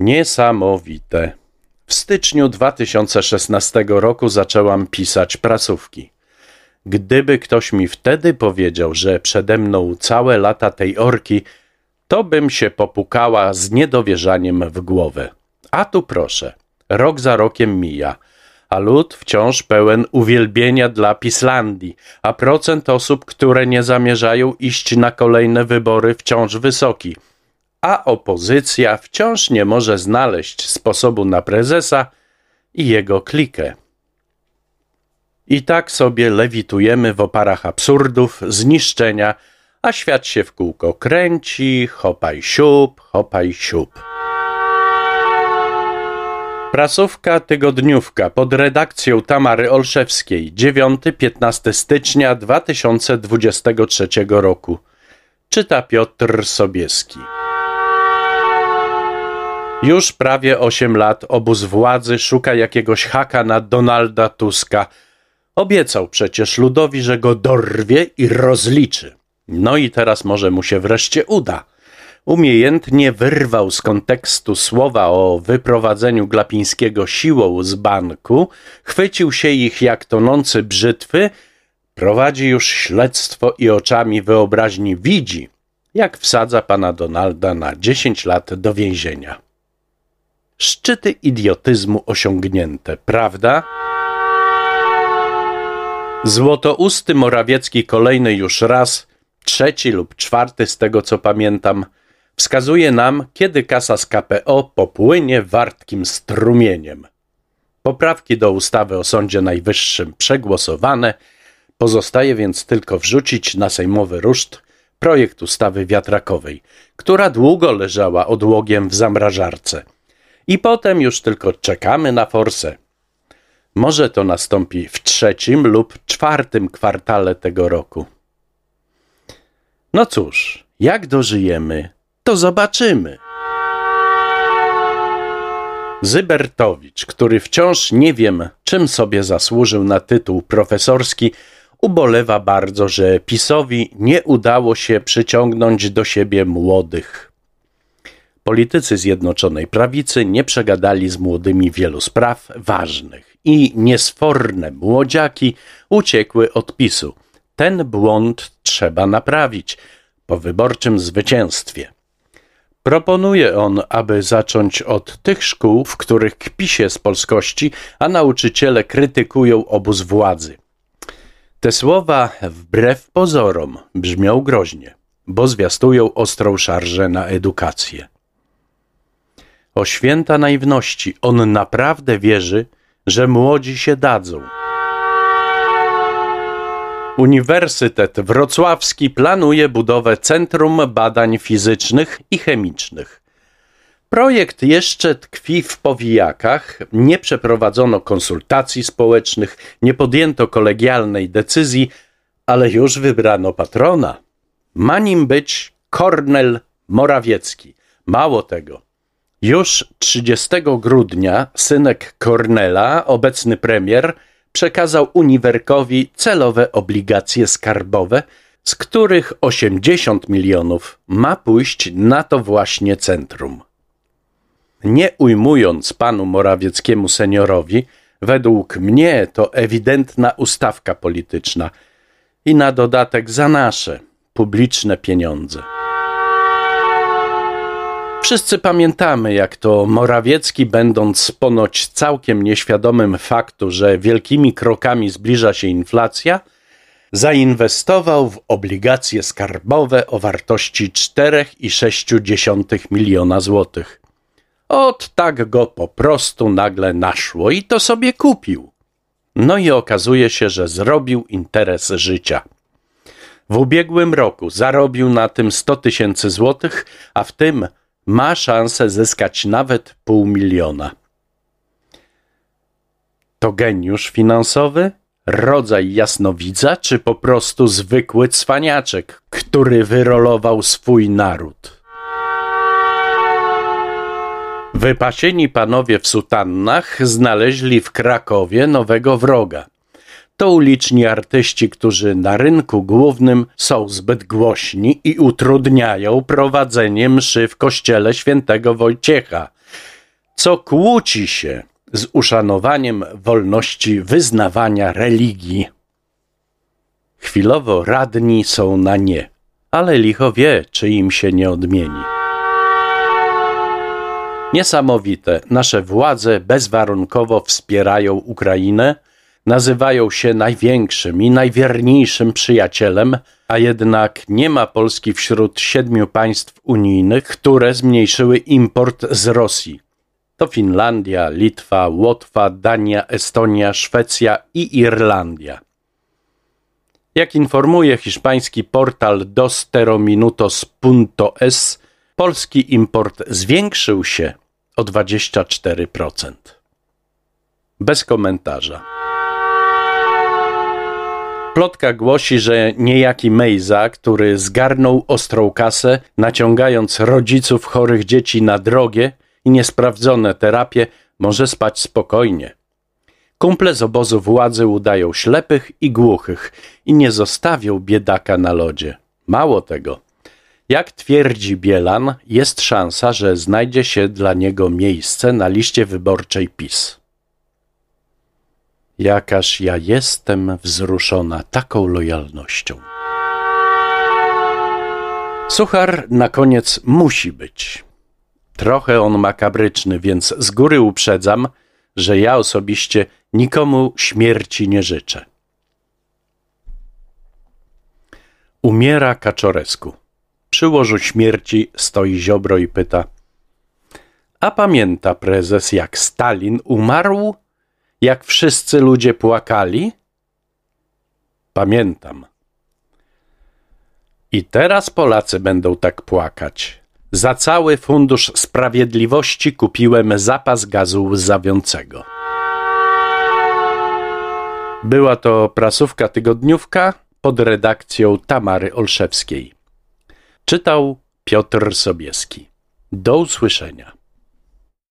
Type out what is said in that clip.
Niesamowite. W styczniu 2016 roku zaczęłam pisać prasówki. Gdyby ktoś mi wtedy powiedział, że przede mną całe lata tej orki, to bym się popukała z niedowierzaniem w głowę. A tu proszę, rok za rokiem mija, a lud wciąż pełen uwielbienia dla Pislandii, a procent osób, które nie zamierzają iść na kolejne wybory wciąż wysoki, a opozycja wciąż nie może znaleźć sposobu na prezesa i jego klikę. I tak sobie lewitujemy w oparach absurdów, zniszczenia, a świat się w kółko kręci, hopaj siup, hopaj siup. Prasówka Tygodniówka pod redakcją Tamary Olszewskiej 9-15 stycznia 2023 roku. Czyta Piotr Sobieski. Już prawie 8 lat obóz władzy szuka jakiegoś haka na Donalda Tuska. Obiecał przecież ludowi, że go dorwie i rozliczy. No i teraz może mu się wreszcie uda. Umiejętnie wyrwał z kontekstu słowa o wyprowadzeniu Glapińskiego siłą z banku, chwycił się ich jak tonący brzytwy, prowadzi już śledztwo i oczami wyobraźni widzi, jak wsadza pana Donalda na 10 lat do więzienia. Szczyty idiotyzmu osiągnięte, prawda? Złotousty Morawiecki kolejny już raz, trzeci lub czwarty z tego co pamiętam, wskazuje nam, kiedy kasa z KPO popłynie wartkim strumieniem. Poprawki do ustawy o Sądzie Najwyższym przegłosowane, pozostaje więc tylko wrzucić na sejmowy ruszt projekt ustawy wiatrakowej, która długo leżała odłogiem w zamrażarce. I potem już tylko czekamy na forsę. Może to nastąpi w trzecim lub czwartym kwartale tego roku. No cóż, jak dożyjemy, to zobaczymy. Zybertowicz, który wciąż nie wiem, czym sobie zasłużył na tytuł profesorski, ubolewa bardzo, że PiSowi nie udało się przyciągnąć do siebie młodych. Politycy Zjednoczonej Prawicy nie przegadali z młodymi wielu spraw ważnych i niesforne młodziaki uciekły od PiSu. Ten błąd trzeba naprawić po wyborczym zwycięstwie. Proponuje on, aby zacząć od tych szkół, w których kpi się z polskości, a nauczyciele krytykują obóz władzy. Te słowa, wbrew pozorom, brzmią groźnie, bo zwiastują ostrą szarżę na edukację. O święta naiwności, on naprawdę wierzy, że młodzi się dadzą. Uniwersytet Wrocławski planuje budowę Centrum Badań Fizycznych i Chemicznych. Projekt jeszcze tkwi w powijakach, nie przeprowadzono konsultacji społecznych, nie podjęto kolegialnej decyzji, ale już wybrano patrona. Ma nim być Kornel Morawiecki. Mało tego, już 30 grudnia synek Kornela, obecny premier, przekazał Uniwerkowi celowe obligacje skarbowe, z których 80 milionów ma pójść na to właśnie centrum. Nie ujmując panu Morawieckiemu seniorowi, według mnie to ewidentna ustawka polityczna i na dodatek za nasze publiczne pieniądze. Wszyscy pamiętamy, jak to Morawiecki, będąc ponoć całkiem nieświadomym faktu, że wielkimi krokami zbliża się inflacja, zainwestował w obligacje skarbowe o wartości 4,6 miliona złotych. Ot tak go po prostu nagle naszło i to sobie kupił. No i okazuje się, że zrobił interes życia. W ubiegłym roku zarobił na tym 100 tysięcy złotych, a w tym ma szansę zyskać nawet pół miliona. To geniusz finansowy? Rodzaj jasnowidza, czy po prostu zwykły cwaniaczek, który wyrolował swój naród? Wypasieni panowie w sutannach znaleźli w Krakowie nowego wroga – to uliczni artyści, którzy na rynku głównym są zbyt głośni i utrudniają prowadzenie mszy w kościele świętego Wojciecha. co kłóci się z uszanowaniem wolności wyznawania religii. Chwilowo radni są na nie, ale licho wie, czy im się nie odmieni. Niesamowite, nasze władze bezwarunkowo wspierają Ukrainę, nazywają się największym i najwierniejszym przyjacielem, a jednak nie ma Polski wśród siedmiu państw unijnych, które zmniejszyły import z Rosji. To Finlandia, Litwa, Łotwa, Dania, Estonia, Szwecja i Irlandia. Jak informuje hiszpański portal dosterominutos.es, polski import zwiększył się o 24%. Bez komentarza. Plotka głosi, że niejaki Mejza, który zgarnął ostrą kasę, naciągając rodziców chorych dzieci na drogie i niesprawdzone terapie, może spać spokojnie. Kumple z obozu władzy udają ślepych i głuchych i nie zostawią biedaka na lodzie. Mało tego. Jak twierdzi Bielan, jest szansa, że znajdzie się dla niego miejsce na liście wyborczej PiS. Jakaż ja jestem wzruszona taką lojalnością. Suchar na koniec musi być. Trochę on makabryczny, więc z góry uprzedzam, że ja osobiście nikomu śmierci nie życzę. Umiera Kaczoresku. Przy łożu śmierci stoi Ziobro i pyta A pamięta prezes, jak Stalin umarł? Jak wszyscy ludzie płakali? Pamiętam. I teraz Polacy będą tak płakać. Za cały Fundusz Sprawiedliwości kupiłem zapas gazu łzawiącego. Była to prasówka tygodniówka pod redakcją Tamary Olszewskiej. Czytał Piotr Sobieski. Do usłyszenia.